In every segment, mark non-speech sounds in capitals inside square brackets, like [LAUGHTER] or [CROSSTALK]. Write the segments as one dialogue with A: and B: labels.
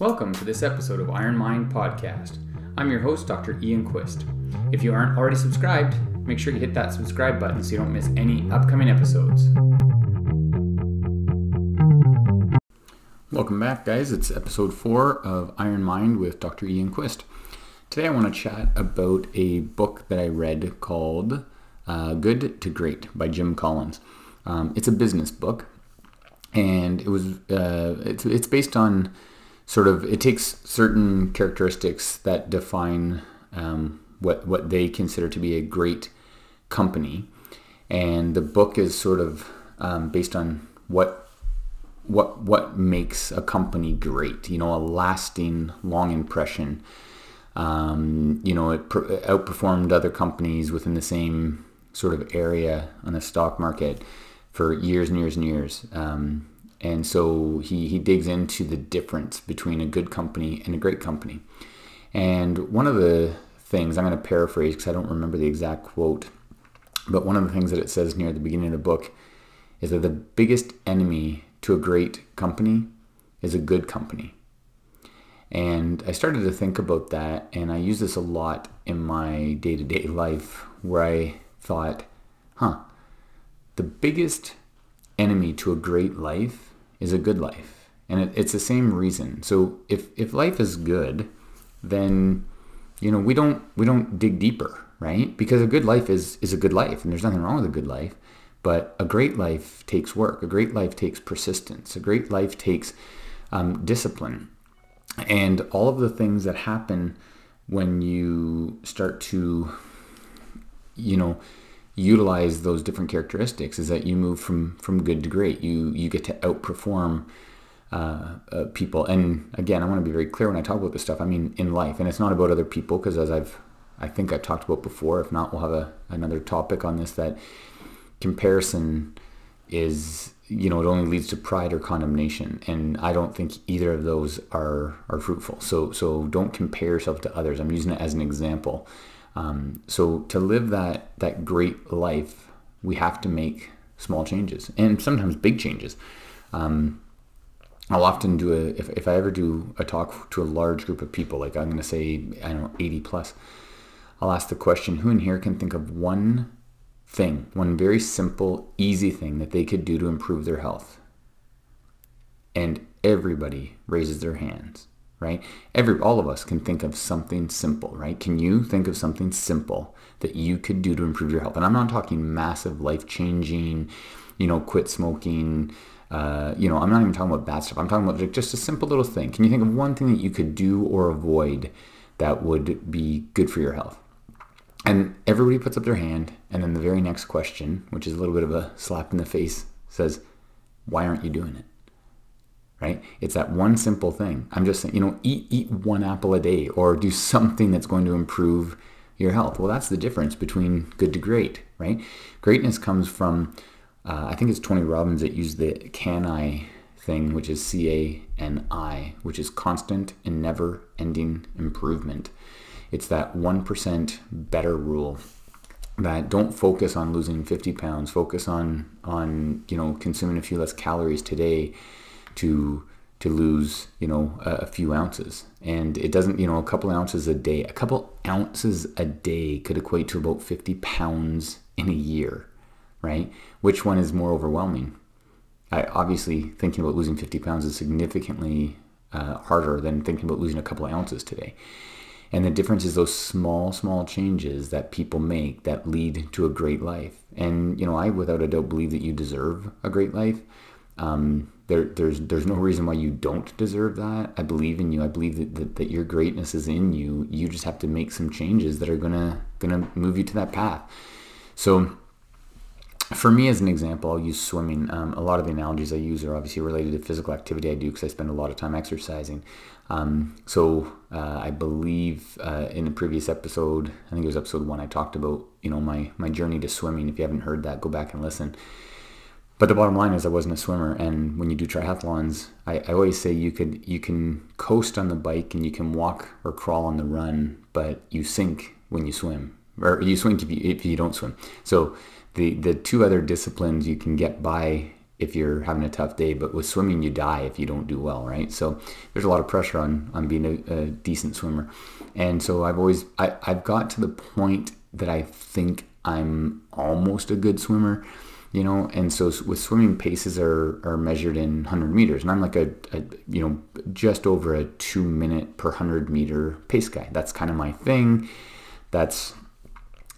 A: Welcome to this episode of Iron Mind Podcast. I'm your host, Dr. Ian Quist. If you aren't already subscribed, make sure you hit that subscribe button so you don't miss any upcoming episodes. Welcome back, guys. It's episode four of Iron Mind with Dr. Ian Quist. Today, I want to chat about a book that I read called uh, Good to Great by Jim Collins. Um, it's a business book, and it was uh, it's, it's based on sort of it takes certain characteristics that define um, what what they consider to be a great company, and the book is sort of um, based on what what what makes a company great. You know, a lasting, long impression. Um, you know, it outperformed other companies within the same sort of area on the stock market for years and years and years. Um, and so he, he digs into the difference between a good company and a great company. And one of the things, I'm going to paraphrase because I don't remember the exact quote, but one of the things that it says near the beginning of the book is that the biggest enemy to a great company is a good company. And I started to think about that, and I use this a lot in my day to day life where I thought, huh, the biggest enemy to a great life is a good life. And it, it's the same reason. So if, if life is good, then you know we don't we don't dig deeper, right? Because a good life is is a good life, and there's nothing wrong with a good life. But a great life takes work. A great life takes persistence. A great life takes um, discipline, and all of the things that happen when you start to, you know, utilize those different characteristics is that you move from from good to great. You you get to outperform uh, uh, people. And again, I want to be very clear when I talk about this stuff. I mean in life, and it's not about other people because as I've I think I've talked about before. If not, we'll have a, another topic on this. That comparison is you know it only leads to pride or condemnation and i don't think either of those are are fruitful so so don't compare yourself to others i'm using it as an example um, so to live that that great life, we have to make small changes and sometimes big changes. Um, I'll often do a if, if I ever do a talk to a large group of people, like I'm going to say I don't know 80 plus, I'll ask the question: Who in here can think of one thing, one very simple, easy thing that they could do to improve their health? And everybody raises their hands right? Every all of us can think of something simple, right? Can you think of something simple that you could do to improve your health? And I'm not talking massive, life-changing, you know, quit smoking. Uh, you know, I'm not even talking about bad stuff. I'm talking about just a simple little thing. Can you think of one thing that you could do or avoid that would be good for your health? And everybody puts up their hand, and then the very next question, which is a little bit of a slap in the face, says, "Why aren't you doing it?" Right? It's that one simple thing. I'm just saying, you know, eat eat one apple a day or do something that's going to improve your health. Well, that's the difference between good to great, right? Greatness comes from, uh, I think it's Tony Robbins that used the can I thing, which is C A N I, which is constant and never ending improvement. It's that 1% better rule that don't focus on losing 50 pounds, focus on, on, you know, consuming a few less calories today to to lose you know a, a, few ounces. And it doesn't you know a couple ounces a day a couple ounces a day could equate to about 50 pounds in a year right? Which one is more overwhelming? I, obviously thinking about losing 50 pounds is significantly uh, harder than thinking about losing a couple ounces today. And the difference is those small small changes that people make that lead to a great life. And you know i without a doubt believe that you deserve a great life. Um, there, there's there's no reason why you don't deserve that. I believe in you. I believe that, that, that your greatness is in you. You just have to make some changes that are gonna gonna move you to that path. So for me as an example, I'll use swimming. Um, a lot of the analogies I use are obviously related to physical activity I do because I spend a lot of time exercising. Um, so uh, I believe uh, in the previous episode, I think it was episode one, I talked about you know my my journey to swimming. If you haven't heard that, go back and listen. But the bottom line is I wasn't a swimmer, and when you do triathlons, I, I always say you could you can coast on the bike and you can walk or crawl on the run, but you sink when you swim, or you swim if you if you don't swim. So the the two other disciplines you can get by if you're having a tough day, but with swimming, you die if you don't do well, right? So there's a lot of pressure on on being a, a decent swimmer, and so I've always I, I've got to the point that I think I'm almost a good swimmer, you know, and so with swimming paces are are measured in 100 meters, and I'm like a, a you know just over a two minute per 100 meter pace guy. That's kind of my thing. That's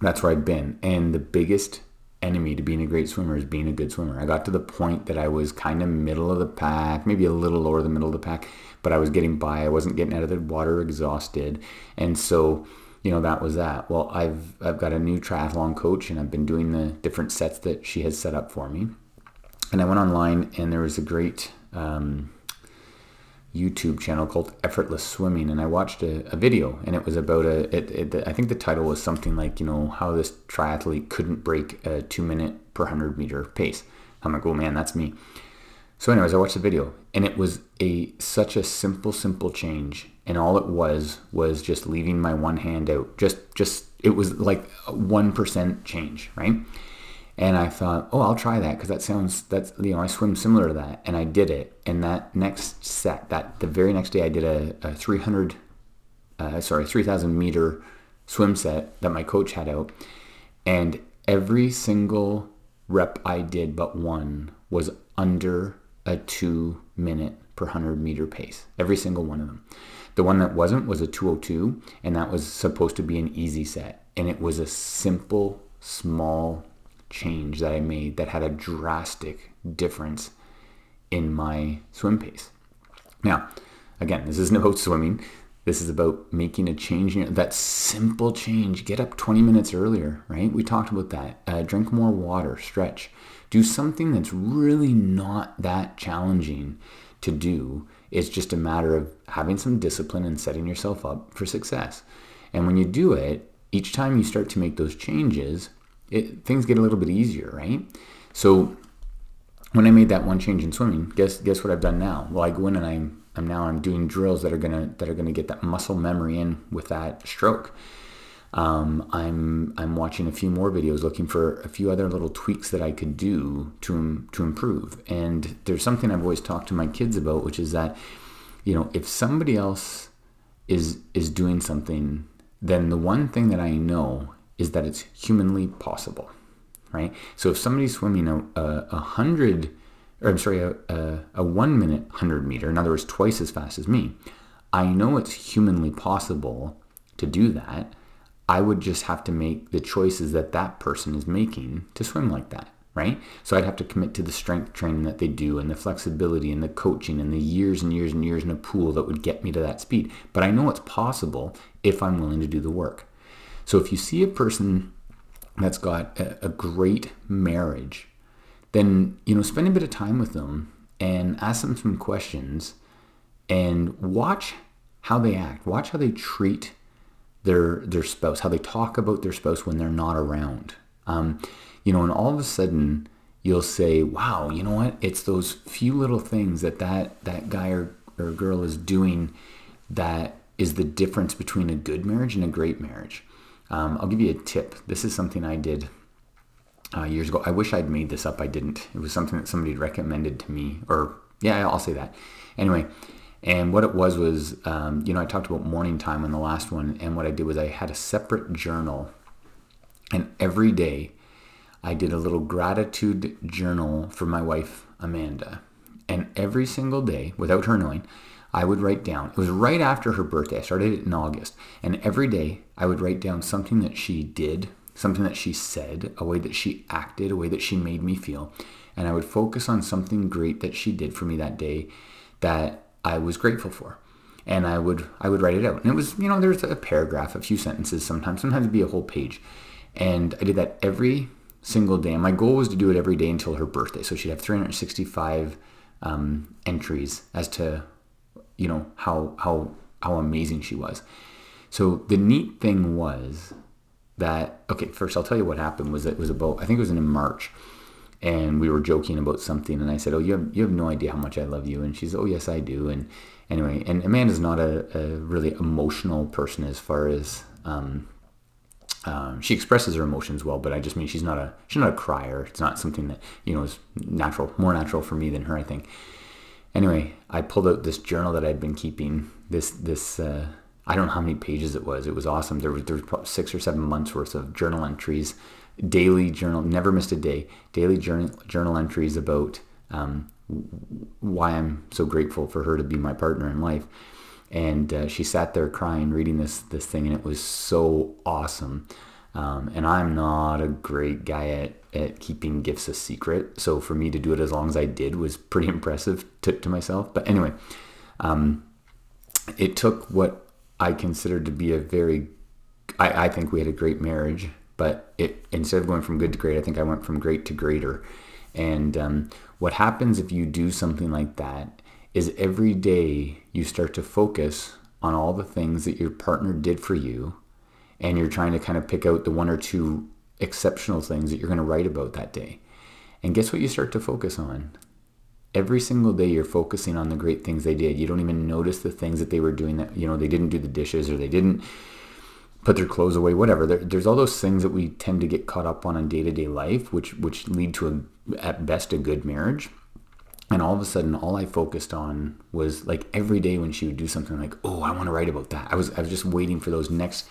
A: that's where I've been, and the biggest enemy to being a great swimmer is being a good swimmer. I got to the point that I was kind of middle of the pack, maybe a little lower the middle of the pack, but I was getting by. I wasn't getting out of the water exhausted. And so, you know, that was that. Well, I've I've got a new triathlon coach and I've been doing the different sets that she has set up for me. And I went online and there was a great um, YouTube channel called Effortless Swimming, and I watched a, a video, and it was about a. It, it, I think the title was something like, you know, how this triathlete couldn't break a two minute per hundred meter pace. I'm like, oh man, that's me. So, anyways, I watched the video, and it was a such a simple, simple change, and all it was was just leaving my one hand out. Just, just it was like one percent change, right? And I thought, oh, I'll try that because that sounds that's you know I swim similar to that, and I did it. And that next set, that the very next day, I did a, a 300, uh, sorry, 3,000 meter swim set that my coach had out, and every single rep I did but one was under a two minute per 100 meter pace. Every single one of them. The one that wasn't was a 202, and that was supposed to be an easy set. And it was a simple, small change that I made that had a drastic difference in my swim pace. Now, again, this isn't about [LAUGHS] swimming. This is about making a change. That simple change. Get up 20 minutes earlier, right? We talked about that. Uh, drink more water, stretch. Do something that's really not that challenging to do. It's just a matter of having some discipline and setting yourself up for success. And when you do it, each time you start to make those changes, it, things get a little bit easier, right? So when I made that one change in swimming, guess guess what I've done now? Well, I go in and I'm I'm now I'm doing drills that are gonna that are gonna get that muscle memory in with that stroke. Um, I'm I'm watching a few more videos, looking for a few other little tweaks that I could do to to improve. And there's something I've always talked to my kids about, which is that you know if somebody else is is doing something, then the one thing that I know is that it's humanly possible, right? So if somebody's swimming a, a, a hundred, or I'm sorry, a, a, a one minute hundred meter, in other words, twice as fast as me, I know it's humanly possible to do that. I would just have to make the choices that that person is making to swim like that, right? So I'd have to commit to the strength training that they do and the flexibility and the coaching and the years and years and years in a pool that would get me to that speed. But I know it's possible if I'm willing to do the work. So if you see a person that's got a, a great marriage, then you know spend a bit of time with them and ask them some questions and watch how they act. Watch how they treat their their spouse, how they talk about their spouse when they're not around. Um, you know, and all of a sudden you'll say, "Wow, you know what? It's those few little things that that that guy or, or girl is doing that is the difference between a good marriage and a great marriage." Um, I'll give you a tip. This is something I did uh, years ago. I wish I'd made this up. I didn't. It was something that somebody recommended to me, or yeah, I'll say that. Anyway, and what it was was, um, you know, I talked about morning time on the last one, and what I did was I had a separate journal, and every day I did a little gratitude journal for my wife Amanda, and every single day, without her knowing, I would write down, it was right after her birthday. I started it in August. And every day I would write down something that she did, something that she said, a way that she acted, a way that she made me feel. And I would focus on something great that she did for me that day that I was grateful for. And I would I would write it out. And it was, you know, there's a paragraph, a few sentences sometimes, sometimes it'd be a whole page. And I did that every single day. And my goal was to do it every day until her birthday. So she'd have 365 um, entries as to you know how how how amazing she was. So the neat thing was that okay, first I'll tell you what happened was it was about I think it was in March and we were joking about something and I said, "Oh, you have you have no idea how much I love you." And she said, "Oh, yes, I do." And anyway, and Amanda's not a, a really emotional person as far as um, um, she expresses her emotions well, but I just mean she's not a she's not a crier. It's not something that you know is natural, more natural for me than her, I think. Anyway, I pulled out this journal that I'd been keeping. This this uh, I don't know how many pages it was. It was awesome. There was there was six or seven months worth of journal entries, daily journal, never missed a day. Daily journal journal entries about um, why I'm so grateful for her to be my partner in life and uh, she sat there crying reading this this thing and it was so awesome um, and i'm not a great guy at, at keeping gifts a secret so for me to do it as long as i did was pretty [LAUGHS] impressive to, to myself but anyway um, it took what i considered to be a very I, I think we had a great marriage but it instead of going from good to great i think i went from great to greater and um, what happens if you do something like that is every day you start to focus on all the things that your partner did for you and you're trying to kind of pick out the one or two exceptional things that you're going to write about that day. And guess what you start to focus on? Every single day you're focusing on the great things they did. You don't even notice the things that they were doing that, you know, they didn't do the dishes or they didn't put their clothes away, whatever. There, there's all those things that we tend to get caught up on in day-to-day life, which which lead to a, at best a good marriage and all of a sudden all i focused on was like every day when she would do something like oh i want to write about that i was i was just waiting for those next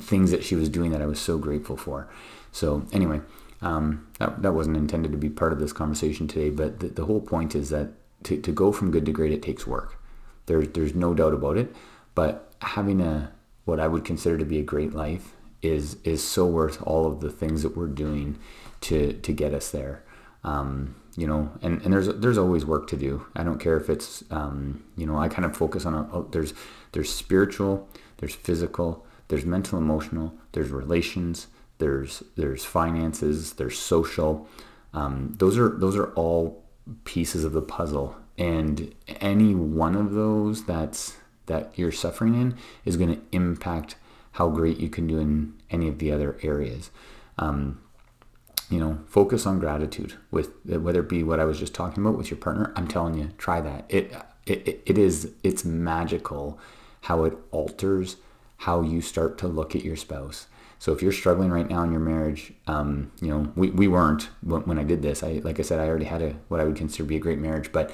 A: things that she was doing that i was so grateful for so anyway um, that, that wasn't intended to be part of this conversation today but the, the whole point is that to, to go from good to great it takes work. There's there's no doubt about it. But having a what i would consider to be a great life is is so worth all of the things that we're doing to to get us there. Um, you know, and, and there's there's always work to do. I don't care if it's um, you know I kind of focus on a, oh, there's there's spiritual, there's physical, there's mental, emotional, there's relations, there's there's finances, there's social. Um, those are those are all pieces of the puzzle, and any one of those that's that you're suffering in is going to impact how great you can do in any of the other areas. Um, you know, focus on gratitude with whether it be what I was just talking about with your partner. I'm telling you, try that. It it, it is it's magical how it alters how you start to look at your spouse. So if you're struggling right now in your marriage, um, you know, we, we weren't when I did this. I like I said, I already had a what I would consider to be a great marriage, but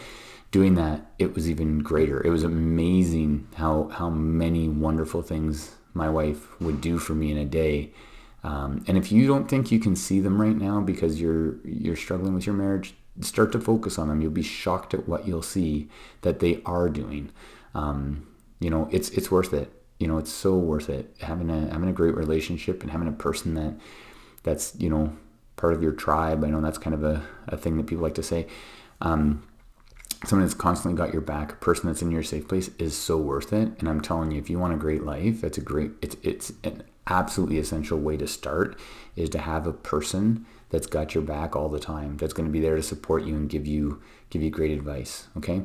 A: doing that, it was even greater. It was amazing how how many wonderful things my wife would do for me in a day um, and if you don't think you can see them right now because you're you're struggling with your marriage, start to focus on them. You'll be shocked at what you'll see that they are doing. Um, you know, it's it's worth it. You know, it's so worth it having a having a great relationship and having a person that that's you know part of your tribe. I know that's kind of a, a thing that people like to say. Um, someone that's constantly got your back, a person that's in your safe place is so worth it. And I'm telling you, if you want a great life, it's a great, it's, it's an absolutely essential way to start is to have a person that's got your back all the time that's going to be there to support you and give you give you great advice okay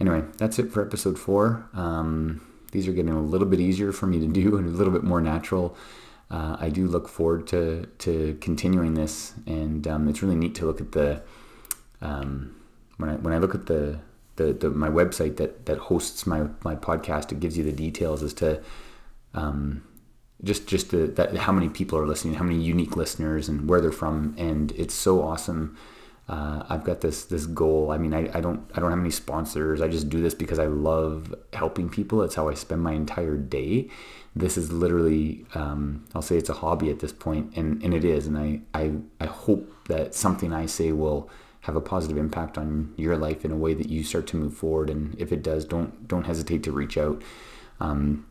A: anyway that's it for episode four um, these are getting a little bit easier for me to do [LAUGHS] and a little bit more natural uh, i do look forward to to continuing this and um, it's really neat to look at the um, when i when i look at the the, the, my website that that hosts my my podcast it gives you the details as to um, just just the, that how many people are listening, how many unique listeners, and where they're from, and it's so awesome. Uh, I've got this this goal. I mean, I, I don't I don't have any sponsors. I just do this because I love helping people. It's how I spend my entire day. This is literally um, I'll say it's a hobby at this point, and, and it is. And I, I I hope that something I say will have a positive impact on your life in a way that you start to move forward. And if it does, don't don't hesitate to reach out. Um,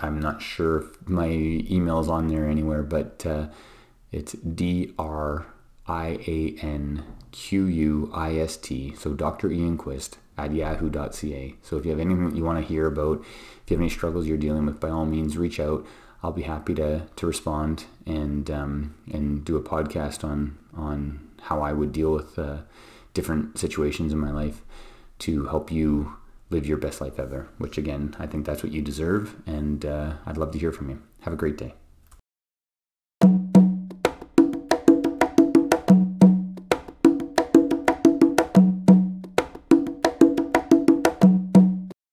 A: I'm not sure if my email is on there anywhere, but uh, it's D R I A N Q U I S T. So Dr. Ian Quist at yahoo.ca. So if you have anything that you want to hear about, if you have any struggles you're dealing with, by all means, reach out. I'll be happy to, to respond and um, and do a podcast on on how I would deal with uh, different situations in my life to help you live your best life ever, which again, I think that's what you deserve. And uh, I'd love to hear from you. Have a great day.